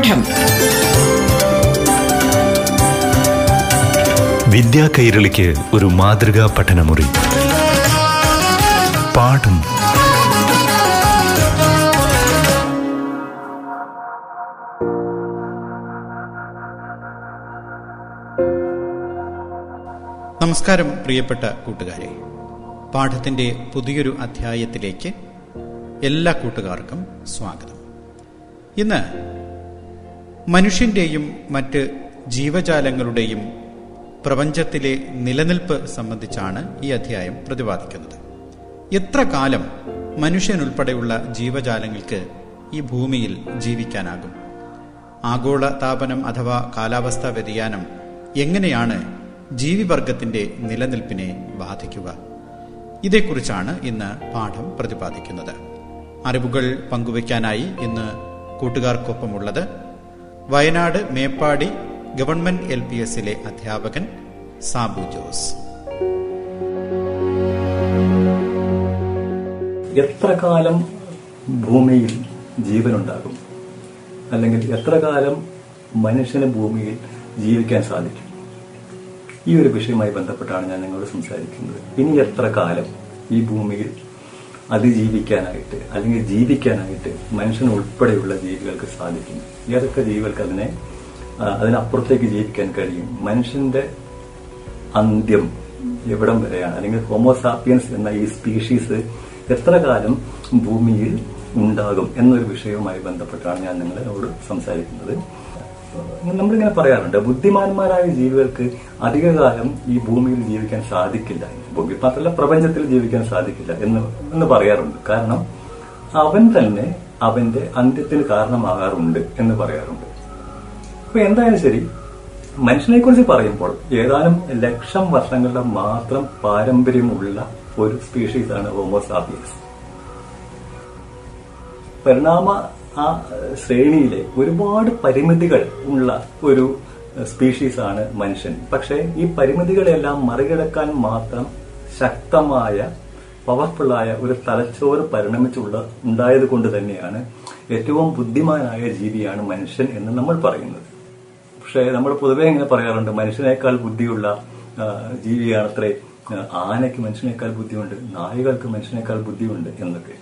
പാഠം വിദ്യാ കൈരളിക്ക് ഒരു മാതൃകാ പഠനമുറി. പാഠം. നമസ്കാരം പ്രിയപ്പെട്ട കൂട്ടുകാരെ. പാഠത്തിന്റെ പുതിയൊരു അധ്യായത്തിലേക്ക് എല്ലാ കൂട്ടുകാർക്കും സ്വാഗതം. ഇന്ന് മനുഷ്യന്റെയും മറ്റ് ജീവജാലങ്ങളുടെയും പ്രപഞ്ചത്തിലെ നിലനിൽപ്പ് സംബന്ധിച്ചാണ് ഈ അധ്യായം പ്രതിപാദിക്കുന്നത്. എത്ര കാലം മനുഷ്യനുൾപ്പെടെയുള്ള ജീവജാലങ്ങൾക്ക് ഈ ഭൂമിയിൽ ജീവിക്കാനാകും? ആഗോള താപനം അഥവാ കാലാവസ്ഥാ വ്യതിയാനം എങ്ങനെയാണ് ജീവിവർഗത്തിന്റെ നിലനിൽപ്പിനെ ബാധിക്കുക? ഇതേക്കുറിച്ചാണ് ഇന്ന് പാഠം പ്രതിപാദിക്കുന്നത്. അറിവുകൾ പങ്കുവയ്ക്കാനായി ഇന്ന് കൂട്ടുകാർക്കൊപ്പമുള്ളത് Wayanad Meppadi government L P എസിലെ അധ്യാപകൻ സാബു ജോസ്. എത്ര കാലം ഭൂമിയിൽ ജീവനുണ്ടാകും? അല്ലെങ്കിൽ എത്ര കാലം മനുഷ്യന് ഭൂമിയിൽ ജീവിക്കാൻ സാധിക്കും? ഈ ഒരു വിഷയവുമായി ബന്ധപ്പെട്ടാണ് ഞാൻ നിങ്ങളോട് സംസാരിക്കുന്നത്. ഇനി എത്ര കാലം ഈ ഭൂമിയിൽ അതിജീവിക്കാനായിട്ട് അല്ലെങ്കിൽ ജീവിക്കാനായിട്ട് മനുഷ്യൻ ഉൾപ്പെടെയുള്ള ജീവികൾക്ക് സാധിക്കും. ഏതൊക്കെ ജീവികൾക്ക് അതിനെ അതിനപ്പുറത്തേക്ക് ജീവിക്കാൻ കഴിയും? മനുഷ്യന്റെ അന്ത്യം എവിടം വരെയാണ്? അല്ലെങ്കിൽ ഹോമോസാപ്പിയൻസ് എന്ന ഈ സ്പീഷീസ് എത്ര കാലം ഭൂമിയിൽ ഉണ്ടാകും എന്നൊരു വിഷയവുമായി ബന്ധപ്പെട്ടാണ് ഞാൻ നിങ്ങളോട് സംസാരിക്കുന്നത്. നമ്മളിങ്ങനെ പറയാറുണ്ട് ബുദ്ധിമാന്മാരായ ജീവികൾക്ക് അധികകാലം ഈ ഭൂമിയിൽ ജീവിക്കാൻ സാധിക്കില്ല. ഭൂമി മാത്രമല്ല പ്രപഞ്ചത്തിൽ ജീവിക്കാൻ സാധിക്കില്ല എന്ന് എന്ന് പറയാറുണ്ട്. കാരണം അവൻ തന്നെ അവന്റെ അന്ത്യത്തിന് കാരണമാകാറുണ്ട് എന്ന് പറയാറുണ്ട്. അപ്പൊ എന്തായാലും ശരി മനുഷ്യനെ കുറിച്ച് പറയുമ്പോൾ ഏതാനും ലക്ഷം വർഷങ്ങളുടെ മാത്രം പാരമ്പര്യമുള്ള ഒരു സ്പീഷീസ് ആണ് ഹോമോസാപ്പിയൻസ് പരിണാമ ആ ശ്രേണിയിലെ ഒരുപാട് പരിമിതികൾ ഉള്ള ഒരു സ്പീഷീസ് ആണ് മനുഷ്യൻ. പക്ഷെ ഈ പരിമിതികളെല്ലാം മറികടക്കാൻ മാത്രം ശക്തമായ പവർഫുള്ളായ ഒരു തലച്ചോറ് പരിണമിച്ചുള്ള ഉണ്ടായത് കൊണ്ട് തന്നെയാണ് ഏറ്റവും ബുദ്ധിമാനായ ജീവിയാണ് മനുഷ്യൻ എന്ന് നമ്മൾ പറയുന്നത്. പക്ഷേ നമ്മൾ പൊതുവേ ഇങ്ങനെ പറയാറുണ്ട് മനുഷ്യനേക്കാൾ ബുദ്ധിയുള്ള ജീവിയാണ് ജീവിയാണത്രേ ആനയ്ക്ക് മനുഷ്യനേക്കാൾ ബുദ്ധിയുണ്ട് നായകൾക്ക് മനുഷ്യനേക്കാൾ ബുദ്ധിയുണ്ട് എന്നൊക്കെ.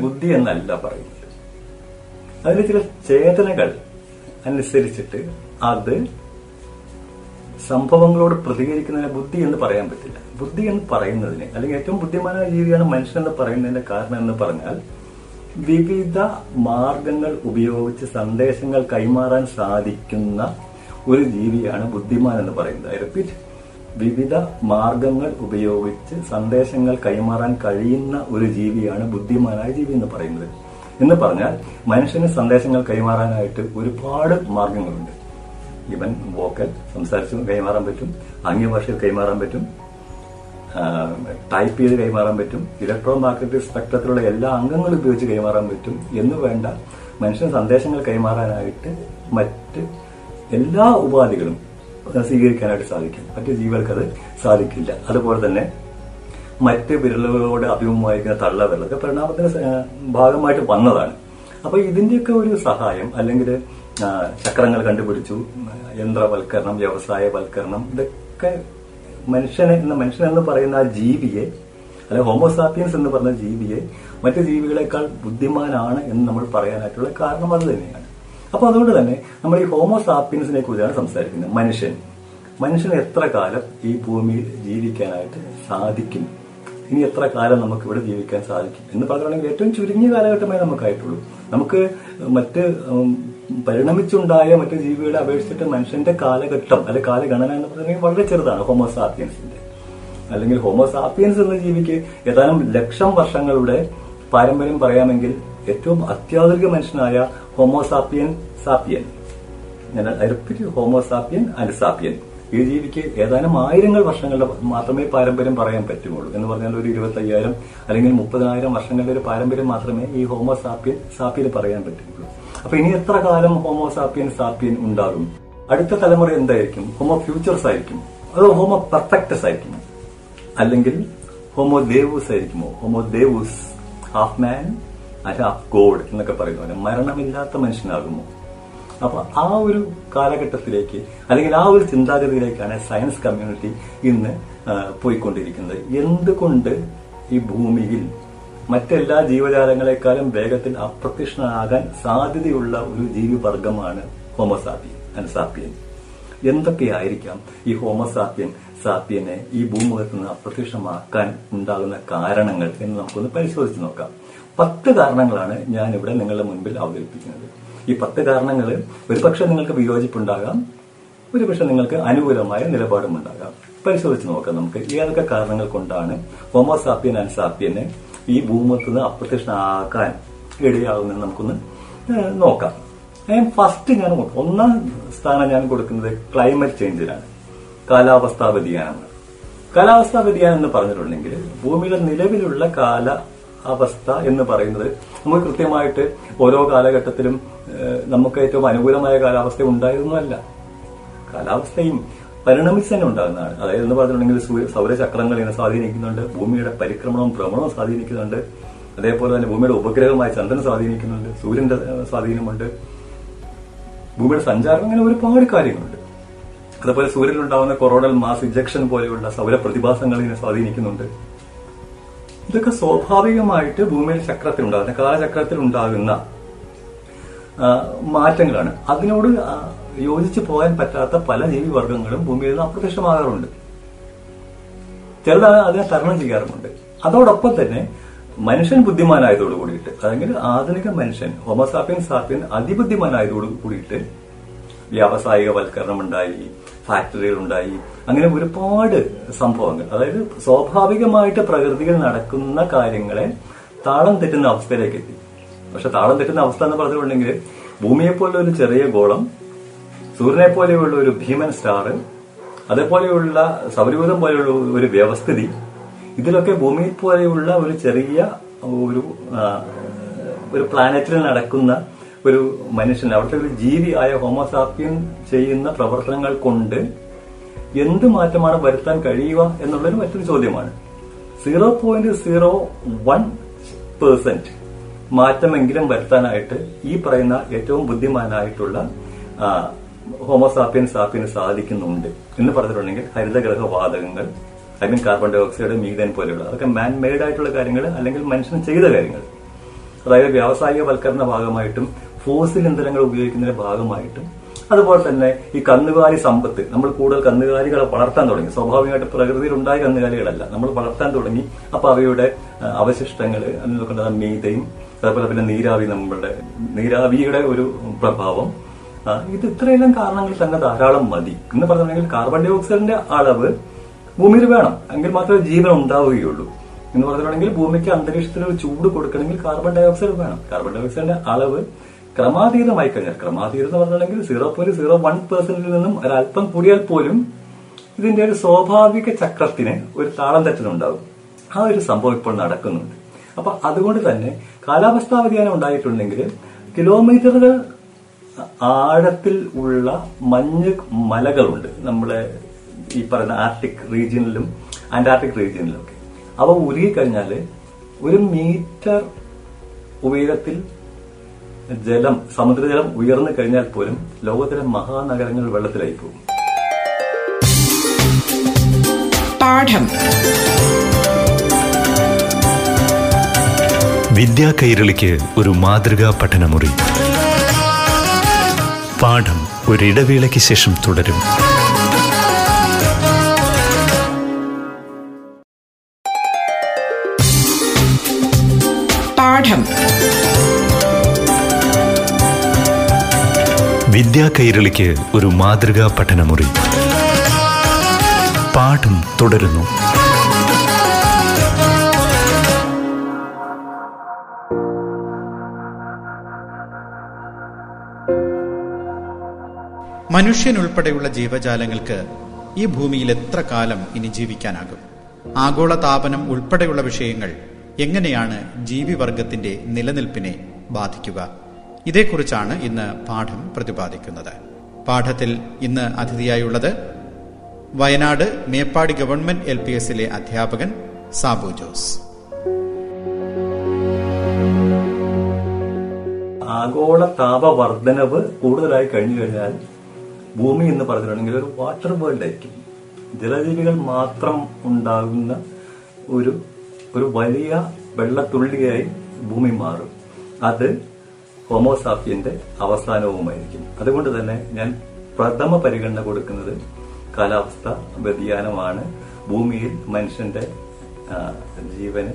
ബുദ്ധി എന്നല്ല പറയുന്നത്. അതിന് ചില ചേതനകൾ അനുസരിച്ചിട്ട് അത് സംഭവങ്ങളോട് പ്രതികരിക്കുന്നതിനെ ബുദ്ധി എന്ന് പറയാൻ പറ്റില്ല. ബുദ്ധി എന്ന് പറയുന്നതിന് അല്ലെങ്കിൽ ഏറ്റവും ബുദ്ധിമാനായ ജീവിയാണ് മനുഷ്യൻ എന്ന് പറയുന്നതിന്റെ കാരണം എന്ന് പറഞ്ഞാൽ വിവിധ മാർഗങ്ങൾ ഉപയോഗിച്ച് സന്ദേശങ്ങൾ കൈമാറാൻ സാധിക്കുന്ന ഒരു ജീവിയാണ് ബുദ്ധിമാൻ എന്ന് പറയുന്നത്. I repeat. വിവിധ മാർഗങ്ങൾ ഉപയോഗിച്ച് സന്ദേശങ്ങൾ കൈമാറാൻ കഴിയുന്ന ഒരു ജീവിയാണ് ബുദ്ധിമാനായ ജീവി എന്ന് പറയുന്നത്. എന്ന് പറഞ്ഞാൽ മനുഷ്യന് സന്ദേശങ്ങൾ കൈമാറാനായിട്ട് ഒരുപാട് മാർഗങ്ങളുണ്ട്. ഇവൻ വോക്കൽ സംസാരിച്ച് കൈമാറാൻ പറ്റും ആംഗ്യഭാഷയിൽ കൈമാറാൻ പറ്റും ടൈപ്പ് ചെയ്ത് കൈമാറാൻ പറ്റും ഇലക്ട്രോ മാഗ്നറ്റിക് സ്പെക്ട്രത്തിലുള്ള എല്ലാ അംഗങ്ങളും ഉപയോഗിച്ച് കൈമാറാൻ പറ്റും എന്ന് വേണ്ട മനുഷ്യൻ സന്ദേശങ്ങൾ കൈമാറാനായിട്ട് മറ്റ് എല്ലാ ഉപാധികളും സ്വീകരിക്കാനായിട്ട് സാധിക്കും. മറ്റ് ജീവികൾക്ക് അത് സാധിക്കില്ല. അതുപോലെ തന്നെ മറ്റ് വിരലുകളോട് അഭിമുഖമായിരിക്കുന്ന തള്ളവിരലൊക്കെ പരിണാമത്തിന്റെ ഭാഗമായിട്ട് വന്നതാണ്. അപ്പൊ ഇതിന്റെയൊക്കെ ഒരു സഹായം അല്ലെങ്കിൽ ചക്രങ്ങൾ കണ്ടുപിടിച്ചു യന്ത്രവൽക്കരണം വ്യവസായവൽക്കരണം ഇതൊക്കെ മനുഷ്യനെ എന്ന മനുഷ്യൻ എന്ന് പറയുന്ന ആ ജീവിയെ അല്ലെ ഹോമോസാപ്പിയൻസ് എന്ന് പറഞ്ഞ ജീവിയെ മറ്റു ജീവികളെക്കാൾ ബുദ്ധിമാനാണ് എന്ന് നമ്മൾ പറയാനായിട്ടുള്ള കാരണം അത് തന്നെയാണ്. അപ്പൊ അതുകൊണ്ട് തന്നെ നമ്മൾ ഈ ഹോമോസാപ്പിയൻസിനെ കുറിച്ചാണ് സംസാരിക്കുന്നത്. മനുഷ്യൻ. മനുഷ്യൻ എത്ര കാലം ഈ ഭൂമിയിൽ ജീവിക്കാനായിട്ട് സാധിക്കും? ഇനി എത്ര കാലം നമുക്ക് ഇവിടെ ജീവിക്കാൻ സാധിക്കും? എന്ന് പറയുകയാണെങ്കിൽ ഏറ്റവും ചുരുങ്ങിയ കാലഘട്ടമായി നമുക്കായിട്ടുള്ളൂ. നമുക്ക് മറ്റ് പരിണമിച്ചുണ്ടായ മറ്റ് ജീവികളെ അപേക്ഷിച്ചിട്ട് മനുഷ്യന്റെ കാലഘട്ടം അല്ലെ കാലഗണന എന്ന് പറയുന്നത് വളരെ ചെറുതാണ്. ഹോമോസാപ്പിയൻസിന്റെ അല്ലെങ്കിൽ ഹോമോസാപ്പിയൻസ് എന്ന ജീവിക്ക് ഏതാനും ലക്ഷം വർഷങ്ങളുടെ പാരമ്പര്യം പറയാമെങ്കിൽ ഏറ്റവും അത്യാധുനിക മനുഷ്യനായ ഹോമോസാപ്പിയൻ സാപ്പിയൻ ഞാൻ repeat homo sapien and sapien ഈ ജീവിക്ക് ഏതാനും ആയിരങ്ങൾ വർഷങ്ങളുടെ മാത്രമേ പാരമ്പര്യം പറയാൻ പറ്റുള്ളൂ എന്ന് പറഞ്ഞാൽ ഒരു ഇരുപത്തയ്യായിരം അല്ലെങ്കിൽ മുപ്പതിനായിരം വർഷങ്ങളുടെ ഒരു പാരമ്പര്യം മാത്രമേ ഈ ഹോമോ സാപ്പിയൻ പറയാൻ പറ്റുള്ളൂ അപ്പൊ ഇനി എത്ര കാലം ഹോമോ സാപ്പിയൻ സാപ്പിയൻ ഉണ്ടാകും? അടുത്ത തലമുറ എന്തായിരിക്കും? ഹോമോ ഫ്യൂച്ചേഴ്സ് ആയിരിക്കും? അതോ ഹോമോ പെർഫെക്റ്റസ് ആയിരിക്കും? അല്ലെങ്കിൽ ഹോമോ ദേവൂസ് ആയിരിക്കുമോ? Homo deus half man and half god എന്നൊക്കെ പറയുന്ന മരണമില്ലാത്ത മനുഷ്യനാകുമോ? അപ്പൊ ആ ഒരു കാലഘട്ടത്തിലേക്ക് അല്ലെങ്കിൽ ആ ഒരു ചിന്താഗതിയിലേക്കാണ് സയൻസ് കമ്മ്യൂണിറ്റി ഇന്ന് പോയിക്കൊണ്ടിരിക്കുന്നത്. എന്തുകൊണ്ട് ഈ ഭൂമിയിൽ മറ്റെല്ലാ ജീവജാലങ്ങളെക്കാളും വേഗത്തിൽ അപ്രത്യക്ഷനാകാൻ സാധ്യതയുള്ള ഒരു ജീവിവർഗമാണ് ഹോമോസാപ്പിയൻ അൻസാപ്പിയൻ എന്തൊക്കെയായിരിക്കാം ഈ ഹോമോസാപ്പിയൻ സാപ്പിയനെ ഈ ഭൂമുഖത്ത് നിന്ന് അപ്രത്യക്ഷമാക്കാൻ ഉണ്ടാകുന്ന കാരണങ്ങൾ എന്ന് നമുക്കൊന്ന് പരിശോധിച്ച് നോക്കാം. പത്ത് കാരണങ്ങളാണ് ഞാൻ ഇവിടെ നിങ്ങളുടെ മുൻപിൽ അവതരിപ്പിക്കുന്നത്. ഈ പത്ത് കാരണങ്ങൾ ഒരുപക്ഷെ നിങ്ങൾക്ക് വിയോജിപ്പുണ്ടാകാം ഒരുപക്ഷെ നിങ്ങൾക്ക് അനുകൂലമായ നിലപാടും ഉണ്ടാകാം പരിശോധിച്ച് നോക്കാം നമുക്ക്. ഏതൊക്കെ കാരണങ്ങൾ കൊണ്ടാണ് ഹോമോസാപ്പിയൻ അൻസാപ്യനെ ഈ ഭൂമത്തിൽ നിന്ന് അപ്രത്യക്ഷനാക്കാൻ ഇടയാകുന്ന നമുക്കൊന്ന് നോക്കാം. ഞാൻ ഫസ്റ്റ് ഞാൻ. ഒന്നാം സ്ഥാനം ഞാൻ കൊടുക്കുന്നത് ക്ലൈമറ്റ് ചേഞ്ചിനാണ് കാലാവസ്ഥാ വ്യതിയാനങ്ങൾ കാലാവസ്ഥാ വ്യതിയാനം എന്ന് പറഞ്ഞിട്ടുണ്ടെങ്കിൽ ഭൂമിയിലെ നിലവിലുള്ള കാല അവസ്ഥ എന്ന് പറയുന്നത്. നമുക്ക് കൃത്യമായിട്ട് ഓരോ കാലഘട്ടത്തിലും നമുക്ക് ഏറ്റവും അനുകൂലമായ കാലാവസ്ഥ ഉണ്ടായിരുന്നല്ല കാലാവസ്ഥയും പരിണമിച്ച് തന്നെ ഉണ്ടാകുന്നതാണ്. അതായത് എന്ന് പറഞ്ഞിട്ടുണ്ടെങ്കിൽ സൂര്യ സൗരചക്രങ്ങൾ ഇതിനെ സ്വാധീനിക്കുന്നുണ്ട് ഭൂമിയുടെ പരിക്രമണവും ഭ്രമണവും സ്വാധീനിക്കുന്നുണ്ട്. അതേപോലെ തന്നെ ഭൂമിയുടെ ഉപഗ്രഹമായ ചന്ദ്രൻ സ്വാധീനിക്കുന്നുണ്ട് സൂര്യന്റെ സ്വാധീനമുണ്ട്. ഭൂമിയുടെ സഞ്ചാരം അങ്ങനെ ഒരുപാട് കാര്യങ്ങളുണ്ട്. അതേപോലെ സൂര്യനിലുണ്ടാവുന്ന കൊറോണൽ മാസ് ഇജക്ഷൻ പോലെയുള്ള സൗര പ്രതിഭാസങ്ങൾ ഇതിനെ സ്വാധീനിക്കുന്നുണ്ട്. ഇതൊക്കെ സ്വാഭാവികമായിട്ട് ഭൂമിയിൽ ചക്രത്തിൽ ഉണ്ടാകുന്ന കാലചക്രത്തിൽ ഉണ്ടാകുന്ന മാറ്റങ്ങളാണ്. അതിനോട് യോജിച്ച് പോകാൻ പറ്റാത്ത പല ജീവിവർഗങ്ങളും ഭൂമിയിൽ നിന്ന് അപ്രത്യക്ഷമാകാറുണ്ട്. ചിലത് അതിനെ തരണം ചെയ്യാറുമുണ്ട്. അതോടൊപ്പം തന്നെ മനുഷ്യൻ ബുദ്ധിമാനായതോട് കൂടിയിട്ട് അല്ലെങ്കിൽ ആധുനിക മനുഷ്യൻ ഹോമസാപ്യൻ സാപ്യൻ അതിബുദ്ധിമാനായതോട് കൂടിയിട്ട് വ്യാവസായിക വൽക്കരണം ഉണ്ടായി ഫാക്ടറികൾ ഉണ്ടായി അങ്ങനെ ഒരുപാട് സംഭവങ്ങൾ. അതായത് സ്വാഭാവികമായിട്ട് പ്രകൃതിയിൽ നടക്കുന്ന കാര്യങ്ങളെ താളം തെറ്റുന്ന അവസ്ഥയിലേക്ക് എത്തി. പക്ഷെ താളം തെറ്റുന്ന അവസ്ഥ എന്ന് പറഞ്ഞിട്ടുണ്ടെങ്കിൽ ഭൂമിയെ പോലെ ഒരു ചെറിയ ഗോളം സൂര്യനെ പോലെയുള്ള ഒരു ഭീമൻ സ്റ്റാർ അതേപോലെയുള്ള സൗരയൂഥം പോലെയുള്ള ഒരു വ്യവസ്ഥിതി ഇതിലൊക്കെ ഭൂമിയെ പോലെയുള്ള ഒരു ചെറിയ ഒരു ഒരു പ്ലാനറ്റിൽ നടക്കുന്ന ഒരു മനുഷ്യൻ അവിടുത്തെ ഒരു ജീവിയായ ഹോമോസാപ്പിയൻ ചെയ്യുന്ന പ്രവർത്തനങ്ങൾ കൊണ്ട് എന്ത് മാറ്റമാണ് വരുത്താൻ കഴിയുക എന്നുള്ളൊരു മറ്റൊരു ചോദ്യമാണ്. Zero point zero one percent മാറ്റമെങ്കിലും വരുത്താനായിട്ട് ഈ പറയുന്ന ഏറ്റവും ബുദ്ധിമാനായിട്ടുള്ള ഹോമോസാപ്യൻ സാപ്പിയന് സാധിക്കുന്നുണ്ട് എന്ന് പറഞ്ഞിട്ടുണ്ടെങ്കിൽ ഹരിതഗ്രഹ വാതകങ്ങൾ അല്ലെങ്കിൽ കാർബൺ ഡൈ ഓക്സൈഡ് മീതൻ പോലെയുള്ള അതൊക്കെ മാൻ മെയ്ഡ് ആയിട്ടുള്ള കാര്യങ്ങൾ അല്ലെങ്കിൽ മനുഷ്യൻ ചെയ്ത കാര്യങ്ങൾ. അതായത് വ്യാവസായിക വൽക്കരണ ഭാഗമായിട്ടും ഫോസിൽ ഇന്ധനങ്ങൾ ഉപയോഗിക്കുന്നതിന്റെ ഭാഗമായിട്ടും അതുപോലെ തന്നെ ഈ കന്നുകാലി സമ്പത്ത് നമ്മൾ കൂടുതൽ കന്നുകാലികളെ വളർത്താൻ തുടങ്ങി. സ്വാഭാവികമായിട്ട് പ്രകൃതിയിൽ ഉണ്ടായ കന്നുകാലികളല്ല. നമ്മൾ വളർത്താൻ തുടങ്ങി. അപ്പൊ അവയുടെ അവശിഷ്ടങ്ങൾ അതിനൊക്കെ മീതയും അതുപോലെ പിന്നെ നീരാവി നമ്മളുടെ നീരാവിയുടെ ഒരു പ്രഭാവം. ഇത് ഇത്രയെല്ലാം കാരണങ്ങൾ തന്നെ ധാരാളം മതി. എന്ന് പറഞ്ഞിട്ടുണ്ടെങ്കിൽ കാർബൺ ഡൈ ഓക്സൈഡിന്റെ അളവ് ഭൂമിയിൽ വേണം. എങ്കിൽ മാത്രമേ ജീവൻ ഉണ്ടാവുകയുള്ളൂ. എന്ന് പറഞ്ഞിട്ടുണ്ടെങ്കിൽ ഭൂമിക്ക് അന്തരീക്ഷത്തിൽ ചൂട് കൊടുക്കണമെങ്കിൽ കാർബൺ ഡൈ ഓക്സൈഡ് വേണം. കാർബൺ ഡൈ ഓക്സൈഡിന്റെ അളവ് ക്രമാതീതമായി കഴിഞ്ഞാൽ ക്രമാതീതം എന്ന് പറഞ്ഞിട്ടുണ്ടെങ്കിൽ സീറോ പോയിന്റ് സീറോ വൺ പെർസെന്റിൽ നിന്നും ഒരല്പം കൂടിയാൽ പോലും ഇതിന്റെ ഒരു സ്വാഭാവിക ചക്രത്തിന് ഒരു താളം തെറ്റലുണ്ടാകും ആ ഒരു സംഭവം ഇപ്പോൾ നടക്കുന്നുണ്ട്. അപ്പൊ അതുകൊണ്ട് തന്നെ കാലാവസ്ഥാ വ്യതിയാനം ഉണ്ടായിട്ടുണ്ടെങ്കിൽ കിലോമീറ്ററുകൾ ആഴത്തിൽ ഉള്ള മഞ്ഞ് മലകളുണ്ട്. നമ്മളെ ഈ പറയുന്ന ആർട്ടിക് റീജിയനിലും അന്റാർട്ടിക് റീജിയനിലും ഒക്കെ. അവ ഉരുകിക്കഴിഞ്ഞാൽ ഒരു മീറ്റർ ഉയരത്തിൽ ജലം സമുദ്രജലം ഉയർന്നു കഴിഞ്ഞാൽ പോലും ലോകത്തിലെ മഹാനഗരങ്ങൾ വെള്ളത്തിലായി പോകും. പാഠം. വിദ്യാ കൈരളിക്ക് ഒരു മാതൃകാ പഠനമുറി. പാഠം ഒരിടവേളയ്ക്ക് ശേഷം തുടരും. വിദ്യാ കൈരളിക്ക് ഒരു മാതൃകാ പഠനമുറി. പാഠം തുടരുന്നു. മനുഷ്യനുൾപ്പെടെയുള്ള ജീവജാലങ്ങൾക്ക് ഈ ഭൂമിയിൽ എത്ര കാലം ഇനി ജീവിക്കാനാകും? ആഗോള താപനം ഉൾപ്പെടെയുള്ള വിഷയങ്ങൾ എങ്ങനെയാണ് ജീവിവർഗത്തിന്റെ നിലനിൽപ്പിനെ ബാധിക്കുക? ഇതേക്കുറിച്ചാണ് ഇന്ന് പാഠം പ്രതിപാദിക്കുന്നത്. പാഠത്തിൽ ഇന്ന് അതിഥിയായുള്ളത് Wayanad Meppadi government L P എസിലെ അധ്യാപകൻ സാബു ജോസ്. ആഗോള താപവർദ്ധനവ് കൂടുതലായി കഴിഞ്ഞു കഴിഞ്ഞാൽ ഭൂമി എന്ന് പറഞ്ഞിട്ടുണ്ടെങ്കിൽ ഒരു വാട്ടർ വേൾഡ് ആയിരിക്കും. ജലജീവികൾ മാത്രം ഉണ്ടാകുന്ന ഒരു ഒരു വലിയ വെള്ളത്തുള്ളിയായി ഭൂമി മാറും. അത് ഹോമോസാഫിയന്റെ അവസാനവുമായിരിക്കും. അതുകൊണ്ട് തന്നെ ഞാൻ പ്രഥമ പരിഗണന കൊടുക്കുന്നത് കാലാവസ്ഥ വ്യതിയാനമാണ്. ഭൂമിയിൽ മനുഷ്യന്റെ ജീവന്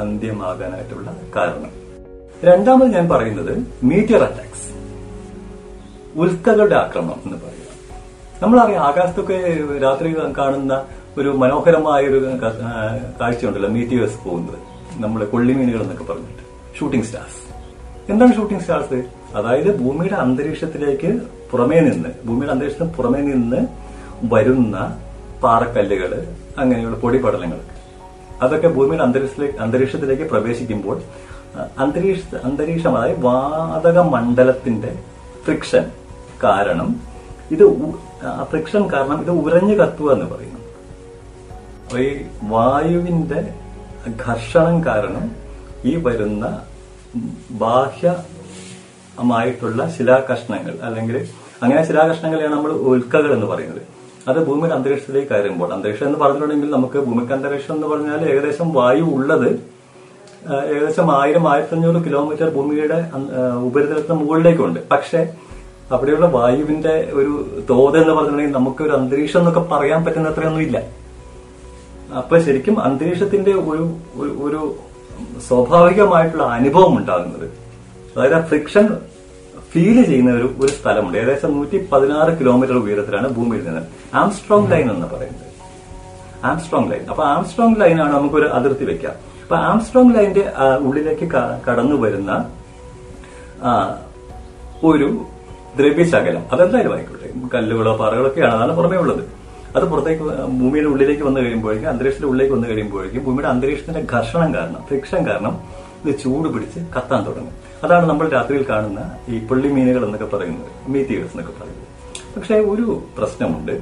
അന്ത്യമാകാനായിട്ടുള്ള കാരണം. രണ്ടാമത് ഞാൻ പറയുന്നത് മീറ്റർ അറ്റാക്സ് ഉൽക്കകളുടെ ആക്രമണം എന്ന് പറയുക. നമ്മളറിയാം ആകാശത്തൊക്കെ രാത്രി കാണുന്ന ഒരു മനോഹരമായ ഒരു കാഴ്ചയുണ്ടല്ലോ മീറ്റിയേഴ്സ് പോകുന്നത്. നമ്മൾ കൊള്ളിമീനുകൾ എന്നൊക്കെ പറഞ്ഞിട്ട്. ഷൂട്ടിംഗ് സ്റ്റാർസ് എന്താണ് ഷൂട്ടിംഗ് സ്റ്റാർസ് അതായത് ഭൂമിയുടെ അന്തരീക്ഷത്തിലേക്ക് പുറമേ നിന്ന് ഭൂമിയുടെ അന്തരീക്ഷത്തിന് പുറമേ നിന്ന് വരുന്ന പാറക്കല്ലുകൾ അങ്ങനെയുള്ള പൊടിപടലങ്ങൾ അതൊക്കെ ഭൂമിയുടെ അന്തരീക്ഷത്തിലേക്ക് അന്തരീക്ഷത്തിലേക്ക് പ്രവേശിക്കുമ്പോൾ അന്തരീക്ഷ അന്തരീക്ഷം അതായത് വാതക മണ്ഡലത്തിന്റെ ഫ്രിക്ഷൻ കാരണം ഇത് ഫ്രിക്ഷൻ കാരണം ഇത് ഉരഞ്ഞു കത്തുക എന്ന് പറയുന്നു. അപ്പൊ ഈ വായുവിന്റെ ഘർഷണം കാരണം ഈ വരുന്ന ബാഹ്യമായിട്ടുള്ള ശിലാകഷ്ണങ്ങൾ അല്ലെങ്കിൽ അങ്ങനെ ശിലാകഷ്ണങ്ങളെയാണ് നമ്മൾ ഉൽക്കകൾ എന്ന് പറയുന്നത്. അത് ഭൂമിയുടെ അന്തരീക്ഷത്തിലേക്ക് കയറുമ്പോൾ അന്തരീക്ഷം എന്ന് പറഞ്ഞിട്ടുണ്ടെങ്കിൽ നമുക്ക് ഭൂമിക്ക് അന്തരീക്ഷം എന്ന് പറഞ്ഞാൽ ഏകദേശം വായു ഉള്ളത് ഏകദേശം ആയിരം ആയിരത്തഞ്ഞൂറ് കിലോമീറ്റർ ഭൂമിയുടെ ഉപരിതലത്തിന് മുകളിലേക്കുണ്ട്. പക്ഷെ അവിടെയുള്ള വായുവിന്റെ ഒരു തോത് എന്ന് പറഞ്ഞിട്ടുണ്ടെങ്കിൽ നമുക്ക് ഒരു അന്തരീക്ഷം എന്നൊക്കെ പറയാൻ പറ്റുന്ന അത്രയൊന്നും ഇല്ല. അപ്പൊ ശരിക്കും അന്തരീക്ഷത്തിന്റെ ഒരു- ഒരു സ്വാഭാവികമായിട്ടുള്ള അനുഭവം ഉണ്ടാകുന്നത്. അതായത് ആ ഫ്രിക്ഷൻ ഫീൽ ചെയ്യുന്ന ഒരു ഒരു സ്ഥലമുണ്ട്. ഏകദേശം നൂറ്റി പതിനാറ് കിലോമീറ്റർ ഉയരത്തിലാണ് ഭൂമിയിൽ നിന്ന്. ആംസ്ട്രോങ് ലൈൻ എന്ന് പറയുന്നത്. ആംസ്ട്രോങ് ലൈൻ അപ്പൊ ആംസ്ട്രോങ് ലൈനാണ് നമുക്കൊരു അതിർത്തി വെക്കാം. അപ്പൊ ആംസ്ട്രോങ് ലൈനിന്റെ ആ, ഉള്ളിലേക്ക് കടന്നു വരുന്ന ഒരു ദ്രവ്യശകലം. അതെന്തായാലും ആയിക്കോട്ടെ. കല്ലുകളോ പാറകളൊക്കെയാണ് അതാണ് പുറമേ ഉള്ളത്. അത് പുറത്തേക്ക് ഭൂമിയുടെ ഉള്ളിലേക്ക് വന്നു കഴിയുമ്പോഴേക്കും അന്തരീക്ഷത്തിന്റെ ഉള്ളിലേക്ക് വന്നു കഴിയുമ്പോഴേക്കും ഭൂമിയുടെ അന്തരീക്ഷത്തിന്റെ ഘർഷണം കാരണം ഫ്രിക്ഷൻ കാരണം ഇത് ചൂട് പിടിച്ച് കത്താൻ തുടങ്ങും. അതാണ് നമ്മൾ രാത്രിയിൽ കാണുന്ന ഈ പുള്ളിമീനുകൾ എന്നൊക്കെ പറയുന്നത് മീത്തിയേഴ്സ് എന്നൊക്കെ പറയുന്നത്. പക്ഷേ ഒരു പ്രശ്നമുണ്ട്.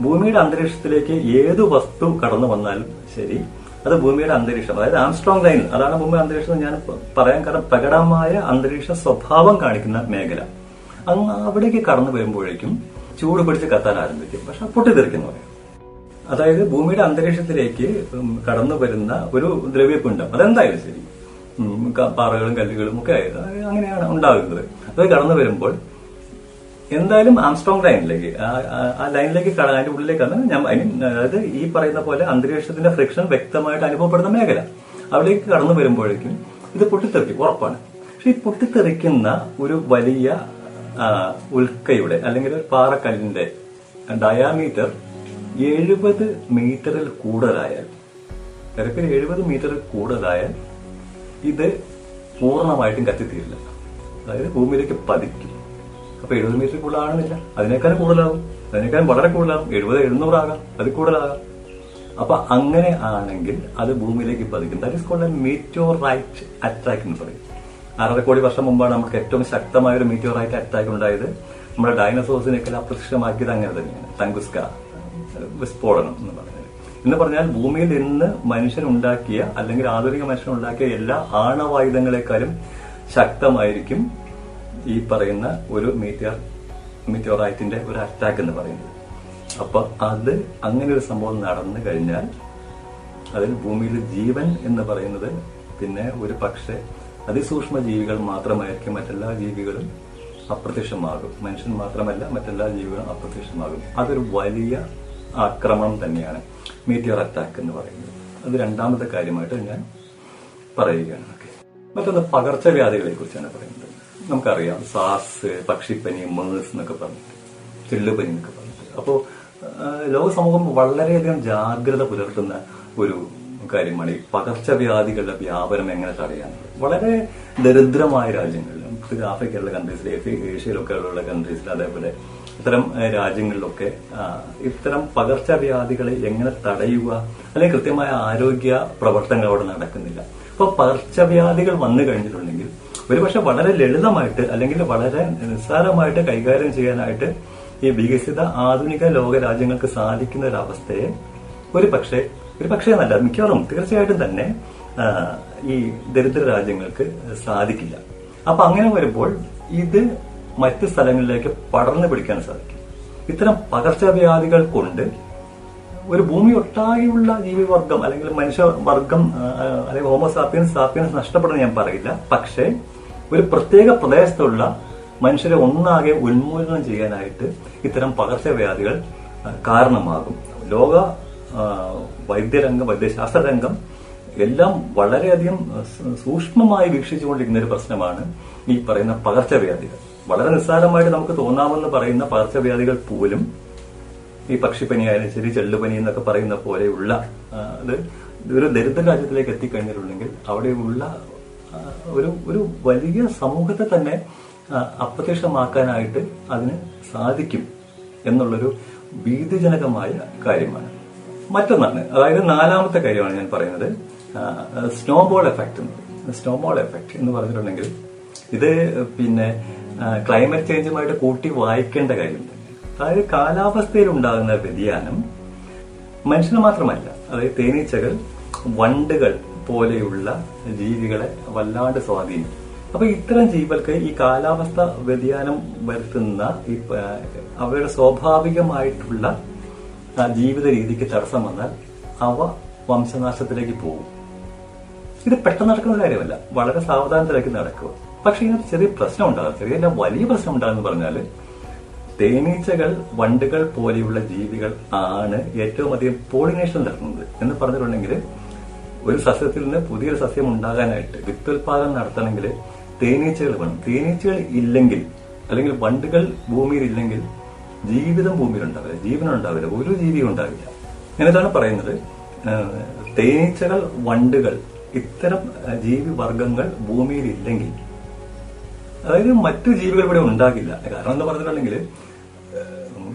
ഭൂമിയുടെ അന്തരീക്ഷത്തിലേക്ക് ഏത് വസ്തു കടന്നു വന്നാലും ശരി അത് ഭൂമിയുടെ അന്തരീക്ഷം അതായത് ആംസ്ട്രോങ് ലൈൻ അതാണ് ഭൂമിയുടെ അന്തരീക്ഷം എന്ന് ഞാൻ പറയാൻ കാരണം പ്രകടമായ അന്തരീക്ഷ സ്വഭാവം കാണിക്കുന്ന മേഖല. അങ്ങ് അവിടേക്ക് കടന്നു വരുമ്പോഴേക്കും ചൂട് പിടിച്ച് കത്താൻ ആരംഭിക്കും. പക്ഷെ പൊട്ടിത്തെറിക്കുന്നു. പറയാം അതായത് ഭൂമിയുടെ അന്തരീക്ഷത്തിലേക്ക് കടന്നു വരുന്ന ഒരു ദ്രവ്യപിണ്ഡം അതെന്തായാലും ശരി. പാറകളും കല്ലുകളും ഒക്കെ അങ്ങനെയാണ് ഉണ്ടാകുന്നത്. അത് കടന്നു വരുമ്പോൾ എന്തായാലും ആംസ്ട്രോങ് ലൈനിലേക്ക് ആ- ലൈനിലേക്ക് അതിന്റെ ഉള്ളിലേക്കാണ് ഞാൻ അതായത് ഈ പറയുന്ന പോലെ അന്തരീക്ഷത്തിന്റെ ഫ്രിക്ഷൻ വ്യക്തമായിട്ട് അനുഭവപ്പെടുന്ന മേഖല. അവിടേക്ക് കടന്നു വരുമ്പോഴേക്കും ഇത് പൊട്ടിത്തെറിക്കും ഉറപ്പാണ്. പക്ഷെ ഈ പൊട്ടിത്തെറിക്കുന്ന ഒരു വലിയ ഉൽക്കയുടെ അല്ലെങ്കിൽ ഒരു പാറക്കല്ലിന്റെ ഡയാമീറ്റർ എഴുപത് മീറ്ററിൽ കൂടുതലായാൽ തിരക്കിൽ എഴുപത് മീറ്ററിൽ കൂടുതലായാൽ ഇത് പൂർണമായിട്ടും കത്തിത്തീരില്ല. അതായത് ഭൂമിയിലേക്ക് പതിക്കും. അപ്പൊ എഴുപത് മീറ്റർ കൂടുതലാണെന്നില്ല അതിനേക്കാളും കൂടുതലാകും അതിനേക്കാളും വളരെ കൂടുതലാകും എഴുപത് എഴുന്നൂറാകാം. അതിൽ കൂടുതലാകാം. അപ്പൊ അങ്ങനെ ആണെങ്കിൽ അത് ഭൂമിയിലേക്ക് പതിക്കും. That is called meteorite attack എന്ന് പറയും. അറര കോടി വർഷം മുമ്പാണ് നമുക്ക് ഏറ്റവും ശക്തമായ ഒരു മീറ്റിയോറായിട്ട് അറ്റാക്ക് ഉണ്ടായത്. നമ്മുടെ ഡൈനസോഴ്സിനെയൊക്കെ അപ്രത്യക്ഷമാക്കിയത് അങ്ങനെ തന്നെയാണ്. തങ്കുസ്ക വിസ്ഫോടനം എന്ന് പറയുന്നത് എന്ന് പറഞ്ഞാൽ ഭൂമിയിൽ ഇന്ന് മനുഷ്യൻ ഉണ്ടാക്കിയ അല്ലെങ്കിൽ ആധുനിക മനുഷ്യൻ ഉണ്ടാക്കിയ എല്ലാ ആണവായുധങ്ങളെക്കാളും ശക്തമായിരിക്കും ഈ പറയുന്ന ഒരു മീറ്റിയർ മീറ്റിയോറൈറ്റിന്റെ ഒരു അറ്റാക്ക് എന്ന് പറയുന്നത്. അപ്പൊ അത് അങ്ങനെ ഒരു സംഭവം നടന്നു കഴിഞ്ഞാൽ അതിൽ ഭൂമിയിൽ ജീവൻ എന്ന് പറയുന്നത് പിന്നെ ഒരു പക്ഷേ അതിസൂക്ഷ്മ ജീവികൾ മാത്രമായിരിക്കും മറ്റെല്ലാ ജീവികളും അപ്രത്യക്ഷമാകും. മനുഷ്യൻ മാത്രമല്ല മറ്റെല്ലാ ജീവികളും അപ്രത്യക്ഷമാകും. അതൊരു വലിയ ആക്രമണം തന്നെയാണ്. മീറ്റിയർ അറ്റാക്ക് എന്ന് പറയുന്നത്. അത് രണ്ടാമത്തെ കാര്യമായിട്ട് ഞാൻ പറയുകയാണ്. മറ്റൊന്ന് പകർച്ചവ്യാധികളെ കുറിച്ചാണ് പറയുന്നത്. നമുക്കറിയാം സാസ് പക്ഷിപ്പനി മേഴ്സ് എന്നൊക്കെ പറഞ്ഞിട്ട് ചെള്ളുപനി എന്നൊക്കെ പറഞ്ഞിട്ട്. അപ്പോ ലോകസമൂഹം ലോക സമൂഹം വളരെയധികം ജാഗ്രത പുലർത്തുന്ന ഒരു കാര്യമാണ് ഈ പകർച്ചവ്യാധികളുടെ വ്യാപനം എങ്ങനെ തടയാനുള്ളത്? വളരെ ദരിദ്രമായ രാജ്യങ്ങളിലും ആഫ്രിക്കയിലുള്ള കൺട്രീസിൽ ഏഷ്യയിലൊക്കെ ഉള്ള കൺട്രീസിൽ അതേപോലെ ഇത്തരം രാജ്യങ്ങളിലൊക്കെ ഇത്തരം പകർച്ചവ്യാധികളെ എങ്ങനെ തടയുക? അല്ലെങ്കിൽ കൃത്യമായ ആരോഗ്യ പ്രവർത്തനങ്ങൾ അവിടെ നടക്കുന്നില്ല. അപ്പൊ പകർച്ചവ്യാധികൾ വന്നു കഴിഞ്ഞിട്ടുണ്ടെങ്കിൽ ഒരുപക്ഷെ വളരെ ലളിതമായിട്ട് അല്ലെങ്കിൽ വളരെ നിസ്സാരമായിട്ട് കൈകാര്യം ചെയ്യാനായിട്ട് ഈ വികസിത ആധുനിക ലോക രാജ്യങ്ങൾക്ക് സാധിക്കുന്ന ഒരു അവസ്ഥയെ ഒരു പക്ഷേ ഒരു പക്ഷേ എന്നല്ല മിക്കവാറും തീർച്ചയായിട്ടും തന്നെ ഈ ദരിദ്ര രാജ്യങ്ങൾക്ക് സാധിക്കില്ല. അപ്പൊ അങ്ങനെ വരുമ്പോൾ ഇത് മറ്റ് സ്ഥലങ്ങളിലേക്ക് പടർന്നു പിടിക്കാൻ സാധിക്കും. ഇത്തരം പകർച്ചവ്യാധികൾ കൊണ്ട് ഒരു ഭൂമി ഒട്ടാകെയുള്ള ജീവിവർഗം അല്ലെങ്കിൽ മനുഷ്യവർഗം അല്ലെങ്കിൽ ഹോമോസാപ്പിയൻസ് സാപ്പിയൻസ് നഷ്ടപ്പെടുന്ന ഞാൻ പറയില്ല. പക്ഷേ ഒരു പ്രത്യേക പ്രദേശത്തുള്ള മനുഷ്യരെ ഒന്നാകെ ഉന്മൂലനം ചെയ്യാനായിട്ട് ഇത്തരം പകർച്ചവ്യാധികൾ കാരണമാകും. ലോക വൈദ്യരംഗം വൈദ്യശാസ്ത്ര രംഗം എല്ലാം വളരെയധികം സൂക്ഷ്മമായി വീക്ഷിച്ചുകൊണ്ടിരിക്കുന്ന ഒരു പ്രശ്നമാണ് ഈ പറയുന്ന പകർച്ചവ്യാധികൾ. വളരെ നിസ്സാരമായിട്ട് നമുക്ക് തോന്നാമെന്ന് പറയുന്ന പകർച്ചവ്യാധികൾ പോലും ഈ പക്ഷിപ്പനി ആയാലും ശരി ചെള്ളുപനി എന്നൊക്കെ പറയുന്ന പോലെയുള്ള അത് ഒരു ദരിദ്ര രാജ്യത്തിലേക്ക് എത്തിക്കഴിഞ്ഞിട്ടുണ്ടെങ്കിൽ അവിടെയുള്ള ഒരു ഒരു വലിയ സമൂഹത്തെ തന്നെ അപ്രത്യക്ഷമാക്കാനായിട്ട് അതിന് സാധിക്കും എന്നുള്ളൊരു ഭീതിജനകമായ കാര്യമാണ്. മറ്റൊന്നാണ് അതായത് നാലാമത്തെ കാര്യമാണ് ഞാൻ പറയുന്നത്. സ്നോബോൾ എഫക്റ്റ് സ്നോബോൾ എഫക്റ്റ് എന്ന് പറഞ്ഞിട്ടുണ്ടെങ്കിൽ ഇത് പിന്നെ ക്ലൈമറ്റ് ചേഞ്ചുമായിട്ട് കൂട്ടി വായിക്കേണ്ട കാര്യമുണ്ട്. അതായത് കാലാവസ്ഥയിൽ ഉണ്ടാകുന്ന വ്യതിയാനം മനുഷ്യന് മാത്രമല്ല അതായത് തേനീച്ചകൾ വണ്ടുകൾ പോലെയുള്ള ജീവികളെ വല്ലാണ്ട് സ്വാധീനിക്കും അപ്പൊ ഇത്തരം ജീവികൾക്ക് ഈ കാലാവസ്ഥ വ്യതിയാനം വരുത്തുന്ന ഈ അവരുടെ സ്വാഭാവികമായിട്ടുള്ള ആ, ജീവിത രീതിക്ക് തടസ്സം വന്നാൽ അവ വംശനാശത്തിലേക്ക് പോകും. ഇത് പെട്ടെന്ന് നടക്കുന്ന കാര്യമല്ല. വളരെ സാവധാനത്തിലേക്ക് നടക്കുക. പക്ഷെ ഇതിനൊരു ചെറിയ പ്രശ്നം ഉണ്ടാകും. ചെറിയ വലിയ പ്രശ്നം ഉണ്ടാകുന്ന പറഞ്ഞാൽ തേനീച്ചകൾ വണ്ടുകൾ പോലെയുള്ള ജീവികൾ ആണ് ഏറ്റവും അധികം പോളിനേഷൻ നടത്തുന്നത് എന്ന് പറഞ്ഞിട്ടുണ്ടെങ്കിൽ ഒരു സസ്യത്തിൽ നിന്ന് പുതിയൊരു സസ്യം ഉണ്ടാകാനായിട്ട് വിത്തുൽപാദനം നടത്തണമെങ്കിൽ തേനീച്ചകൾ വേണം. തേനീച്ചകൾ ഇല്ലെങ്കിൽ അല്ലെങ്കിൽ വണ്ടുകൾ ഭൂമിയിൽ ഇല്ലെങ്കിൽ ജീവിതം ഭൂമിയിൽ ഉണ്ടാവില്ല ജീവൻ ഉണ്ടാവില്ല ഒരു ജീവിയും ഉണ്ടാവില്ല. എന്നിട്ടാണ് പറയുന്നത്. തേനീച്ചകൾ വണ്ടുകൾ ഇത്തരം ജീവി വർഗങ്ങൾ ഭൂമിയിൽ ഇല്ലെങ്കിൽ അതായത് മറ്റു ജീവികൾ ഇവിടെ ഉണ്ടാകില്ല. കാരണം എന്ന് പറഞ്ഞിട്ടുണ്ടെങ്കിൽ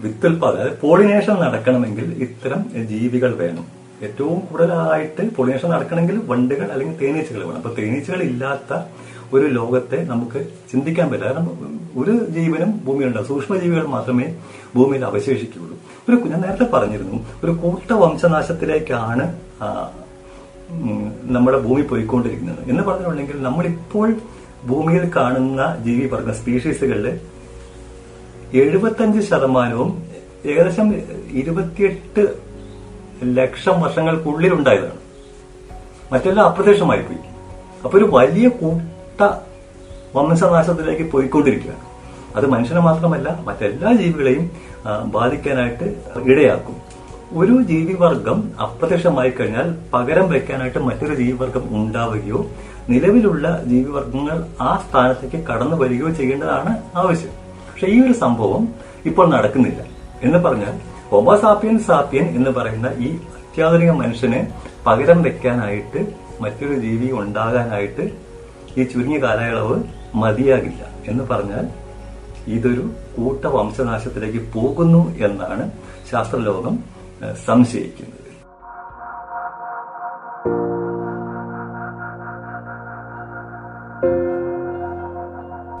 വിത്തുൽപാദനം അതായത് പോളിനേഷൻ നടക്കണമെങ്കിൽ ഇത്തരം ജീവികൾ വേണം. ഏറ്റവും കൂടുതലായിട്ട് പോളിനേഷൻ നടക്കണമെങ്കിൽ വണ്ടുകൾ അല്ലെങ്കിൽ തേനീച്ചകൾ വേണം. അപ്പൊ തേനീച്ചകൾ ഇല്ലാത്ത ഒരു ലോകത്തെ നമുക്ക് ചിന്തിക്കാൻ പറ്റില്ല. കാരണം ഒരു ജീവനും ഭൂമിയിലുണ്ടാവും സൂക്ഷ്മജീവികൾ മാത്രമേ ഭൂമിയിൽ അവശേഷിക്കുകയുള്ളൂ. ഒരു ഞാൻ നേരത്തെ പറഞ്ഞിരുന്നു ഒരു കൂട്ട വംശനാശത്തിലേക്കാണ് നമ്മുടെ ഭൂമി പോയിക്കൊണ്ടിരിക്കുന്നത്. എന്ന് പറഞ്ഞിട്ടുണ്ടെങ്കിൽ നമ്മളിപ്പോൾ ഭൂമിയിൽ കാണുന്ന ജീവി പറഞ്ഞ സ്പീഷീസുകളിൽ എഴുപത്തഞ്ച് ശതമാനവും ഏകദേശം ഇരുപത്തിയെട്ട് ലക്ഷം വർഷങ്ങൾക്കുള്ളിൽ ഉണ്ടായതാണ് മറ്റെല്ലാം അപ്രത്യക്ഷമായി പോയി അപ്പൊ ഒരു വലിയ കൂട്ട വംശനാശത്തിലേക്ക് പോയിക്കൊണ്ടിരിക്കുകയാണ്. അത് മനുഷ്യനെ മാത്രമല്ല മറ്റെല്ലാ ജീവികളെയും ബാധിക്കാനായിട്ട് ഇടയാക്കും. ഒരു ജീവിവർഗം അപ്രത്യക്ഷമായി കഴിഞ്ഞാൽ പകരം വയ്ക്കാനായിട്ട് മറ്റൊരു ജീവിവർഗം ഉണ്ടാവുകയോ നിലവിലുള്ള ജീവിവർഗങ്ങൾ ആ സ്ഥാനത്തേക്ക് കടന്നു വരികയോ ചെയ്യേണ്ടതാണ് ആവശ്യം. പക്ഷെ ഈ ഒരു സംഭവം ഇപ്പോൾ നടക്കുന്നില്ല. എന്ന് പറഞ്ഞാൽ ഹോമോസാപ്പിയൻ സാപ്പിയൻ എന്ന് പറയുന്ന ഈ അത്യാധുനിക മനുഷ്യനെ പകരം വെക്കാനായിട്ട് മറ്റൊരു ജീവി ഉണ്ടാകാനായിട്ട് ഈ ചുരുങ്ങിയ കാലയളവ് മതിയാകില്ല എന്ന് പറഞ്ഞാൽ ഇതൊരു കൂട്ട വംശനാശത്തിലേക്ക് പോകുന്നു എന്നാണ് ശാസ്ത്രലോകം സംശയിക്കുന്നത്.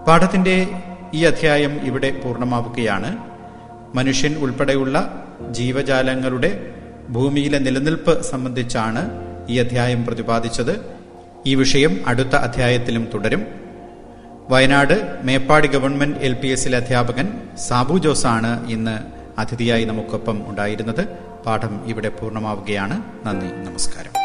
പാഠത്തിന്റെ ഈ അധ്യായം ഇവിടെ പൂർണമാവുകയാണ്. മനുഷ്യൻ ഉൾപ്പെടെയുള്ള ജീവജാലങ്ങളുടെ ഭൂമിയിലെ നിലനിൽപ്പ് സംബന്ധിച്ചാണ് ഈ അധ്യായം പ്രതിപാദിച്ചത്. ഈ വിഷയം അടുത്ത അധ്യായത്തിലും തുടരും. Wayanad Meppadi government L P എസിലെ അധ്യാപകൻ സാബു ജോസാണ് ഇന്ന് അതിഥിയായി നമുക്കൊപ്പം ഉണ്ടായിരുന്നത്. പാഠം ഇവിടെ പൂർണമാവുകയാണ്. നന്ദി നമസ്കാരം.